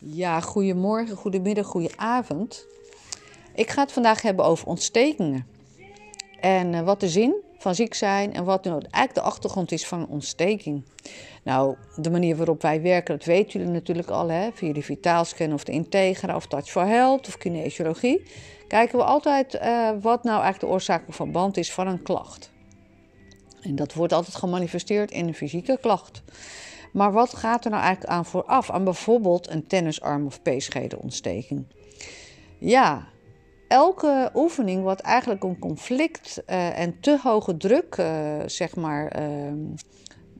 Ja, goedemorgen, goedemiddag, goedenavond. Ik ga het vandaag hebben over ontstekingen. En uh, wat de zin van ziek zijn en wat nu eigenlijk de achtergrond is van een ontsteking. Nou, de manier waarop wij werken, dat weten jullie natuurlijk al. Hè? Via de vitaalscan of de Integra of Touch for Health of kinesiologie. Kijken we altijd uh, wat nou eigenlijk de oorzaak van band is van een klacht. En dat wordt altijd gemanifesteerd in een fysieke klacht. Maar wat gaat er nou eigenlijk aan vooraf? Aan bijvoorbeeld een tennisarm of peeschedenontsteking. Ja, elke oefening wat eigenlijk een conflict uh, en te hoge druk, uh, zeg maar, uh,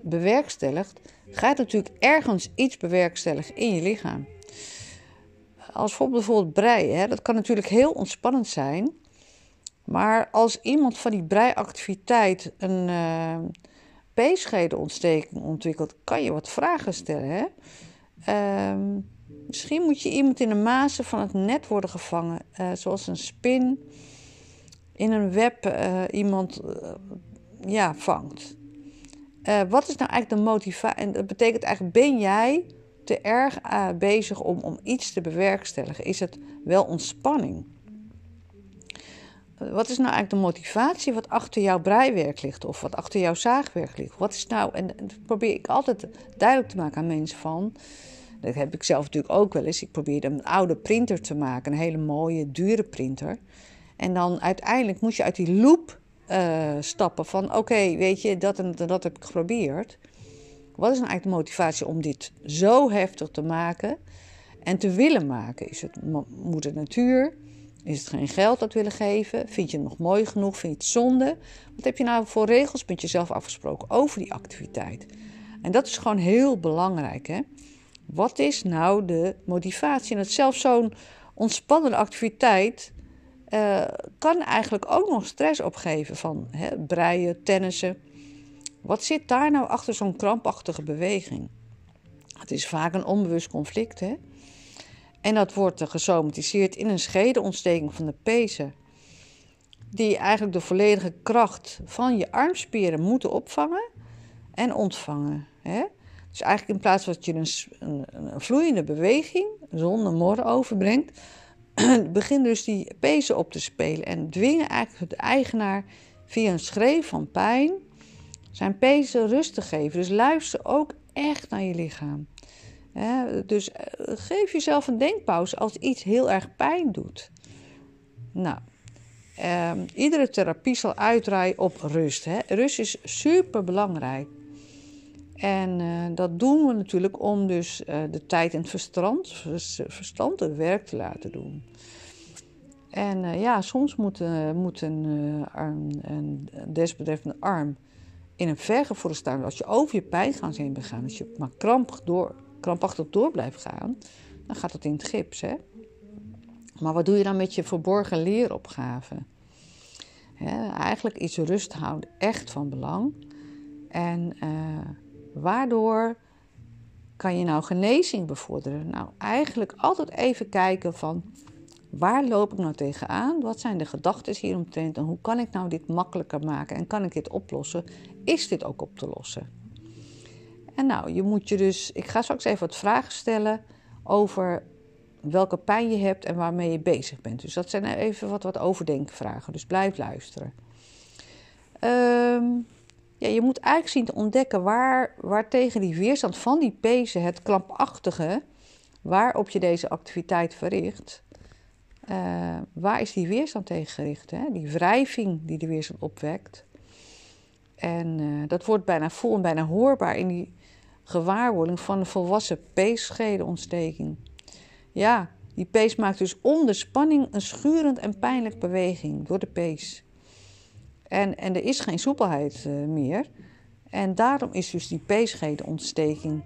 bewerkstelligt, gaat natuurlijk ergens iets bewerkstelligen in je lichaam. Als bijvoorbeeld, breien, dat kan natuurlijk heel ontspannend zijn. Maar als iemand van die breiactiviteit een peeschedenontsteking ontwikkelt, kan je wat vragen stellen. Hè? Uh, misschien moet je iemand in de mazen van het net worden gevangen, uh, zoals een spin in een web uh, iemand uh, ja, vangt. wat is nou eigenlijk de motivatie? En dat betekent eigenlijk, ben jij te erg bezig om, om iets te bewerkstelligen? Is het wel ontspanning? Wat is nou eigenlijk de motivatie wat achter jouw breiwerk ligt of wat achter jouw zaagwerk ligt? Wat is nou, en dat probeer ik altijd duidelijk te maken aan mensen van. Dat heb ik zelf natuurlijk ook wel eens. Ik probeerde een oude printer te maken, een hele mooie, dure printer. En dan uiteindelijk moest je uit die loop uh, stappen van oké, weet je, dat en dat heb ik geprobeerd. Wat is nou eigenlijk de motivatie om dit zo heftig te maken en te willen maken? Is het moeder natuur? Is het geen geld dat willen geven? Vind je het nog mooi genoeg? Vind je het zonde? Wat heb je nou voor regels met jezelf afgesproken over die activiteit? En dat is gewoon heel belangrijk. Hè? Wat is nou de motivatie? En dat zelfs zo'n ontspannende activiteit uh, kan eigenlijk ook nog stress opgeven van hè, breien, tennissen. Wat zit daar nou achter zo'n krampachtige beweging? Het is vaak een onbewust conflict. Hè? En dat wordt gesomatiseerd in een schedeontsteking van de pezen. Die eigenlijk de volledige kracht van je armspieren moeten opvangen en ontvangen. Hè? Dus eigenlijk in plaats van dat je een, een, een vloeiende beweging zonder mor overbrengt, begint dus die pezen op te spelen. En dwingen eigenlijk de eigenaar via een schreef van pijn zijn pezen rust te geven. Dus luister ook echt naar je lichaam dus eh, geef jezelf een denkpauze als iets heel erg pijn doet. Nou, um, iedere therapie zal uitdraaien op rust. Hè. Rust is super belangrijk. En uh, dat doen we natuurlijk om dus uh, de tijd in het verstand, het werk te laten doen. En ja, soms moet, een, arm, een desbetreffende arm in een vergevoerde staan. Als je over je pijngrens heen begaan, als je maar kramp door, krampachtig door blijft gaan, dan gaat het in het gips. Hè? Maar wat doe je dan met je verborgen leeropgave? eigenlijk is rust houden echt van belang. En uh, waardoor kan je nou genezing bevorderen? Nou, eigenlijk altijd even kijken van waar loop ik nou tegenaan? Wat zijn de gedachten hieromtrent? En hoe kan ik nou dit makkelijker maken? En kan ik dit oplossen? Is dit ook op te lossen? En nou, je moet je dus, ik ga straks even wat vragen stellen over welke pijn je hebt en waarmee je bezig bent. Dus dat zijn even wat, wat overdenkvragen, dus blijf luisteren. Um, ja, je moet eigenlijk zien te ontdekken waar, waar tegen die weerstand van die pezen, het klampachtige, waarop je deze activiteit verricht, uh, waar is die weerstand tegen gericht? Hè? Die wrijving die de weerstand opwekt. En uh, dat wordt bijna vol en bijna hoorbaar in die gewaarwording van een volwassen peesschedenontsteking. Ja, die pees maakt dus onder spanning een schurend en pijnlijk beweging door de pees. En, en er is geen soepelheid uh, meer. En daarom is dus die peesschedenontsteking...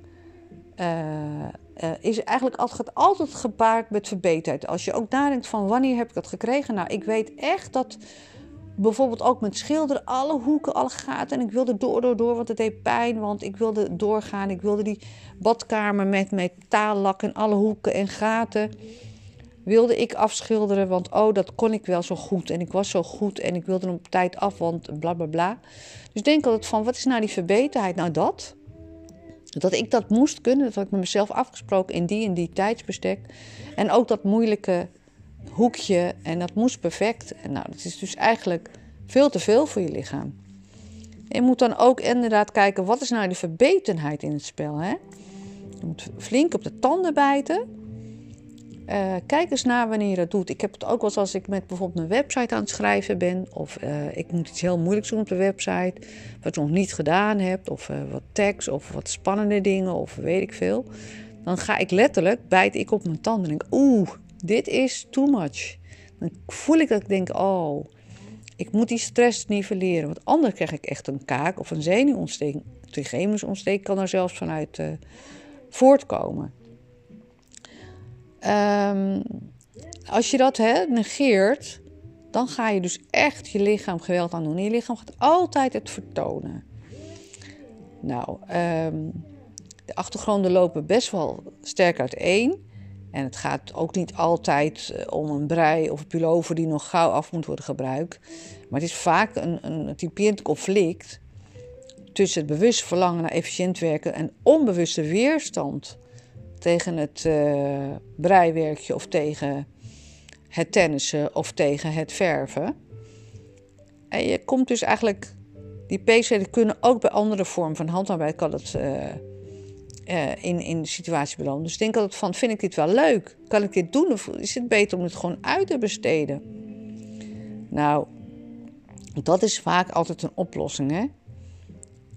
Uh, uh, is eigenlijk altijd, altijd gepaard met verbeterheid. Als je ook nadenkt van wanneer heb ik dat gekregen? Nou, ik weet echt dat bijvoorbeeld ook met schilderen, alle hoeken, alle gaten. En ik wilde door, door, door, want het deed pijn. Want ik wilde doorgaan. Ik wilde die badkamer met metaallak en alle hoeken en gaten. Wilde ik afschilderen, want oh, dat kon ik wel zo goed. En ik was zo goed en ik wilde op tijd af, want bla bla bla. Dus denk altijd van, wat is nou die verbeterheid? Nou dat. Dat ik dat moest kunnen, dat had ik met mezelf afgesproken in die en die tijdsbestek. En ook dat moeilijke hoekje en dat moest perfect. En nou, dat is dus eigenlijk veel te veel voor je lichaam. Je moet dan ook inderdaad kijken, wat is nou de verbetenheid in het spel? Hè? Je moet flink op de tanden bijten. Uh, kijk eens naar wanneer je dat doet. Ik heb het ook wel eens als ik met bijvoorbeeld mijn website aan het schrijven ben. Of uh, ik moet iets heel moeilijks doen op de website. Wat je nog niet gedaan hebt. Of uh, wat tekst. Of wat spannende dingen. Of weet ik veel. Dan ga ik letterlijk, bijt ik op mijn tanden. En denk oeh, dit is too much. Dan voel ik dat ik denk, oh, ik moet die stress nivelleren. Want anders krijg ik echt een kaak of een zenuwontsteking. Trigemusontsteking kan er zelfs vanuit voortkomen. Um, als je dat he, negeert, dan ga je dus echt je lichaam geweld aan doen. je lichaam gaat altijd het vertonen. Nou, um, de achtergronden lopen best wel sterk uiteen. En het gaat ook niet altijd eh, om een brei of een pullover die nog gauw af moet worden gebruikt. Maar het is vaak een, een conflict tussen het bewuste verlangen naar efficiënt werken en onbewuste weerstand tegen het uh, breiwerkje of tegen het tennissen of tegen het verven. En je komt dus eigenlijk, die PC's kunnen ook bij andere vormen van handarbeid kan het uh, uh, in, in de situatie belonen. Dus denk altijd van, vind ik dit wel leuk? Kan ik dit doen of is het beter om het gewoon uit te besteden? Nou, dat is vaak altijd een oplossing, hè?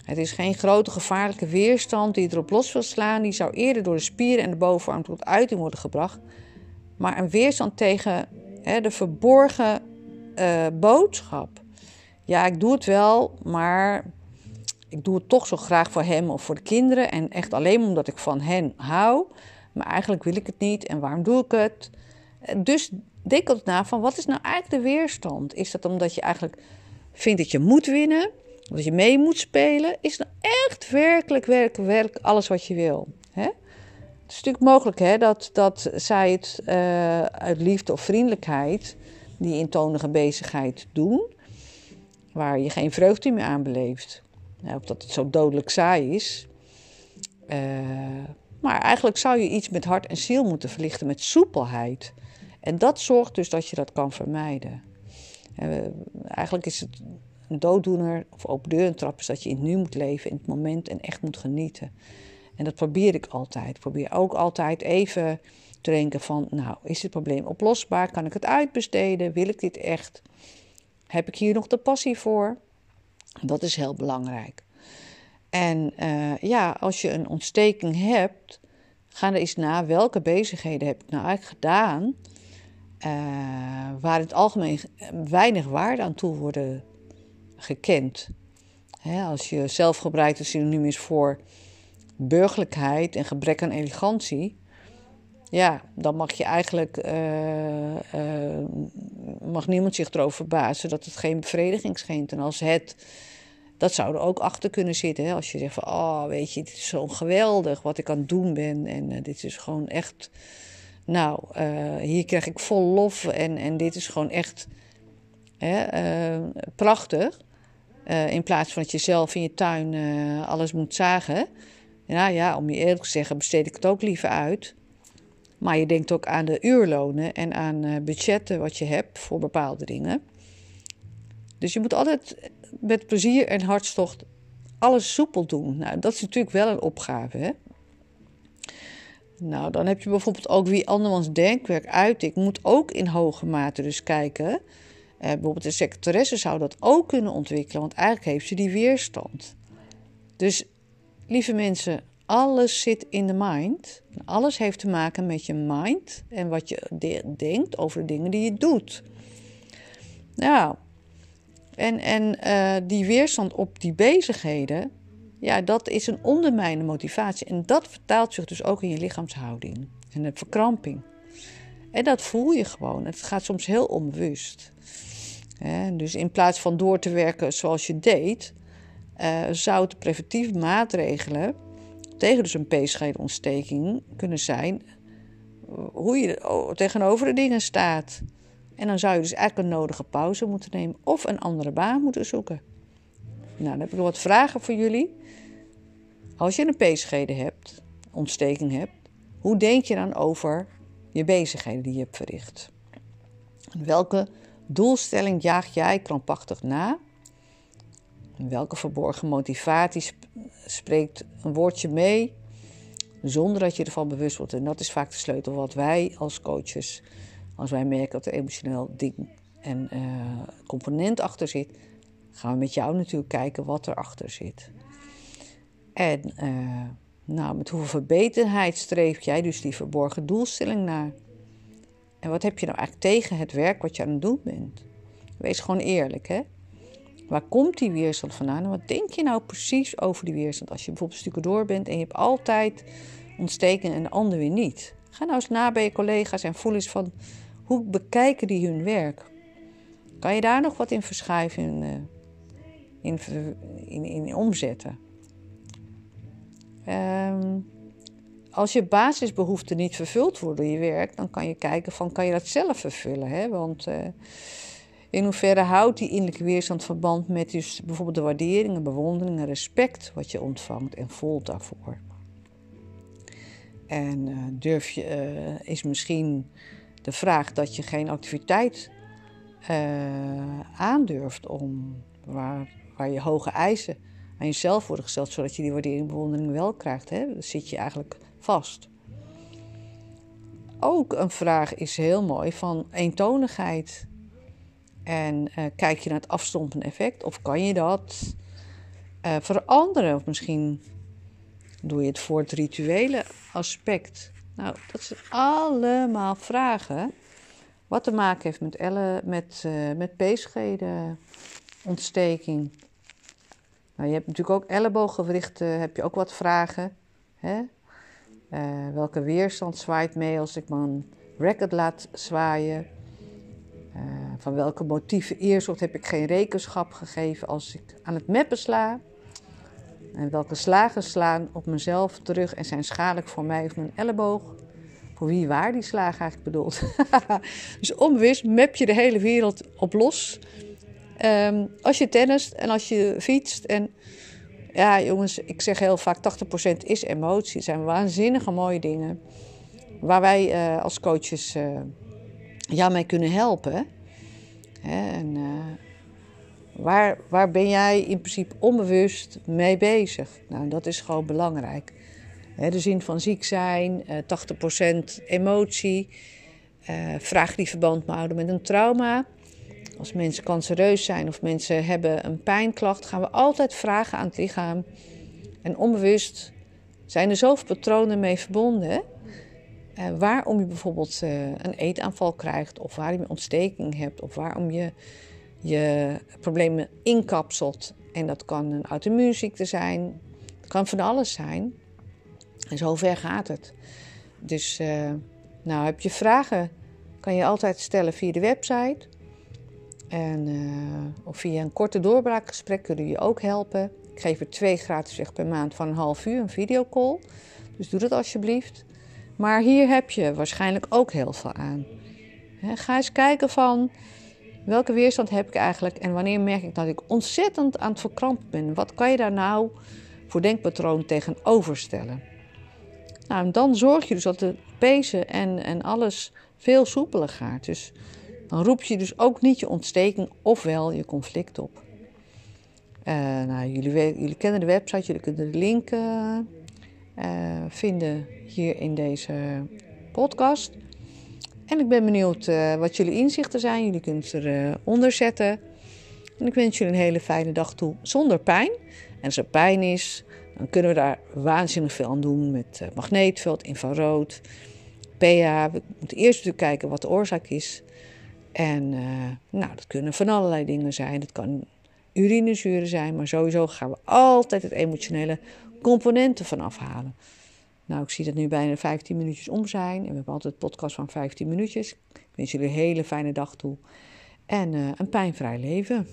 Het is geen grote gevaarlijke weerstand die erop los wil slaan. Die zou eerder door de spieren en de bovenarm tot uiting worden gebracht. Maar een weerstand tegen hè, de verborgen uh, boodschap. Ja, ik doe het wel, maar ik doe het toch zo graag voor hem of voor de kinderen. En echt alleen omdat ik van hen hou. Maar eigenlijk wil ik het niet. En waarom doe ik het? Dus denk altijd na van wat is nou eigenlijk de weerstand? Is dat omdat je eigenlijk vindt dat je moet winnen? dat je mee moet spelen, is nou echt werkelijk, werkelijk, werkelijk alles wat je wil. Hè? Het is natuurlijk mogelijk hè, dat, dat zij het uh, uit liefde of vriendelijkheid, die intonige bezigheid doen, waar je geen vreugde meer aan beleeft. Of dat het zo dodelijk saai is. Uh, maar eigenlijk zou je iets met hart en ziel moeten verlichten met soepelheid. En dat zorgt dus dat je dat kan vermijden. Uh, eigenlijk is het een dooddoener of open deur trap is dat je in het nu moet leven, in het moment en echt moet genieten. En dat probeer ik altijd. Ik probeer ook altijd even te denken van, nou, is het probleem oplosbaar? Kan ik het uitbesteden? Wil ik dit echt? Heb ik hier nog de passie voor? Dat is heel belangrijk. En uh, ja, als je een ontsteking hebt, ga er eens na welke bezigheden heb ik nou eigenlijk gedaan, uh, waar in het algemeen weinig waarde aan toe worden gekend. als je zelfgebruikte synoniem is voor burgerlijkheid en gebrek aan elegantie, ja, dan mag je eigenlijk uh, uh, mag niemand zich erover verbazen dat het geen bevrediging schenkt. En als het, dat zou er ook achter kunnen zitten. Hè? Als je zegt van, oh, weet je, dit is zo geweldig wat ik aan het doen ben. En uh, dit is gewoon echt, nou, hier krijg ik vol lof en, en dit is gewoon echt hè, prachtig. In plaats van dat je zelf in je tuin alles moet zagen. Nou ja, om je eerlijk te zeggen, besteed ik het ook liever uit. Maar je denkt ook aan de uurlonen en aan uh, budgetten wat je hebt voor bepaalde dingen. Dus je moet altijd met plezier en hartstocht alles soepel doen. Nou, dat is natuurlijk wel een opgave. Hè? Nou, dan heb je bijvoorbeeld ook wie andermans denkwerk uit. Ik moet ook in hoge mate dus kijken eh, bijvoorbeeld de secretaresse zou dat ook kunnen ontwikkelen, want eigenlijk heeft ze die weerstand. Dus lieve mensen, alles zit in de mind. Alles heeft te maken met je mind en wat je denkt over de dingen die je doet. Ja, en, en uh, die weerstand op die bezigheden, ja, dat is een ondermijnde motivatie. En dat vertaalt zich dus ook in je lichaamshouding en de verkramping. En dat voel je gewoon. Het gaat soms heel onbewust dus in plaats van door te werken zoals je deed, uh, zou het preventieve maatregelen tegen dus een peeschijnontsteking kunnen zijn hoe je tegenover de dingen staat. En dan zou je dus eigenlijk een nodige pauze moeten nemen of een andere baan moeten zoeken. Nou, dan heb ik nog wat vragen voor jullie. Als je een peesschede hebt, ontsteking hebt, hoe denk je dan over je bezigheden die je hebt verricht? Welke doelstelling jaag jij krampachtig na? Welke verborgen motivatie spreekt een woordje mee zonder dat je ervan bewust wordt? En dat is vaak de sleutel wat wij als coaches, als wij merken dat er emotioneel ding en uh, component achter zit, gaan we met jou natuurlijk kijken wat erachter zit. En uh, nou, met hoeveel verbeterheid streef jij dus die verborgen doelstelling naar? En wat heb je nou eigenlijk tegen het werk wat je aan het doen bent? Wees gewoon eerlijk, hè? Waar komt die weerstand vandaan? En wat denk je nou precies over die weerstand? Als je bijvoorbeeld stukken door bent en je hebt altijd ontsteken en de ander weer niet. Ga nou eens na bij je collega's en voel eens van hoe bekijken die hun werk? Kan je daar nog wat in verschuiven, in, eh, in, in, in omzetten? Um, als je basisbehoeften niet vervuld worden door je werk, dan kan je kijken van kan je dat zelf vervullen. Hè? Want uh, in hoeverre houdt die innerlijke weerstand verband met dus bijvoorbeeld de waardering, bewondering en respect wat je ontvangt en voelt daarvoor. En uh, durf je, uh, is misschien de vraag dat je geen activiteit aandurft om waar, waar je hoge eisen aan jezelf worden gesteld, zodat je die waardering en bewondering wel krijgt. Hè? Dan zit je eigenlijk vast. Ook een vraag is heel mooi van eentonigheid. En uh, kijk je naar het afstompende effect of kan je dat uh, veranderen? Of misschien doe je het voor het rituele aspect. Nou, dat zijn allemaal vragen wat te maken heeft met, elle, met, uh, met. Nou, je hebt natuurlijk ook ellebooggewrichten, heb je ook wat vragen. Hè? Welke weerstand zwaait mee als ik mijn record laat zwaaien? Uh, van welke motieven eerst heb ik geen rekenschap gegeven als ik aan het meppen sla? En welke slagen slaan op mezelf terug en zijn schadelijk voor mij of mijn elleboog? Voor wie waar die slagen eigenlijk bedoeld? dus onbewust map je de hele wereld op los. Um, als je tennist en als je fietst en ja, jongens, ik zeg heel vaak 80% is emotie. Het zijn waanzinnige mooie dingen. Waar wij uh, als coaches uh, jou mee kunnen helpen. En, uh, waar, waar ben jij in principe onbewust mee bezig? Nou, dat is gewoon belangrijk. De zin van ziek zijn, 80% emotie. vraag die verband houden met een trauma. Als mensen cancereus zijn of mensen hebben een pijnklacht, gaan we altijd vragen aan het lichaam. En onbewust zijn er zoveel patronen mee verbonden. Uh, waarom je bijvoorbeeld uh, een eetaanval krijgt, of waarom je ontsteking hebt, of waarom je je problemen inkapselt. En dat kan een auto-immuunziekte zijn, het kan van alles zijn. En zover gaat het. Dus, uh, nou, heb je vragen, kan je altijd stellen via de website. En, of via een korte doorbraakgesprek kunnen je ook helpen. Ik geef er twee gratis weg per maand van een half uur, een videocall. Dus doe dat alsjeblieft. Maar hier heb je waarschijnlijk ook heel veel aan. ga eens kijken van welke weerstand heb ik eigenlijk en wanneer merk ik dat ik ontzettend aan het verkrampen ben. Wat kan je daar nou voor denkpatroon tegenover stellen? Nou, dan zorg je dus dat de pezen en, en alles veel soepeler gaat. Dus dan roep je dus ook niet je ontsteking ofwel je conflict op. Uh, nou, jullie, jullie, kennen de website, jullie kunnen de link uh, vinden hier in deze podcast. En ik ben benieuwd wat jullie inzichten zijn. Jullie kunnen eronder zetten. En ik wens jullie een hele fijne dag toe zonder pijn. En als er pijn is, dan kunnen we daar waanzinnig veel aan doen met magneetveld, infrarood, PA. We moeten eerst natuurlijk kijken wat de oorzaak is. En nou, dat kunnen van allerlei dingen zijn. Het kan urinezuren zijn, maar sowieso gaan we altijd het emotionele componenten van afhalen. Nou, ik zie dat nu bijna 15 minuutjes om zijn. En we hebben altijd een podcast van 15 minuutjes. Ik wens jullie een hele fijne dag toe. En uh, een pijnvrij leven.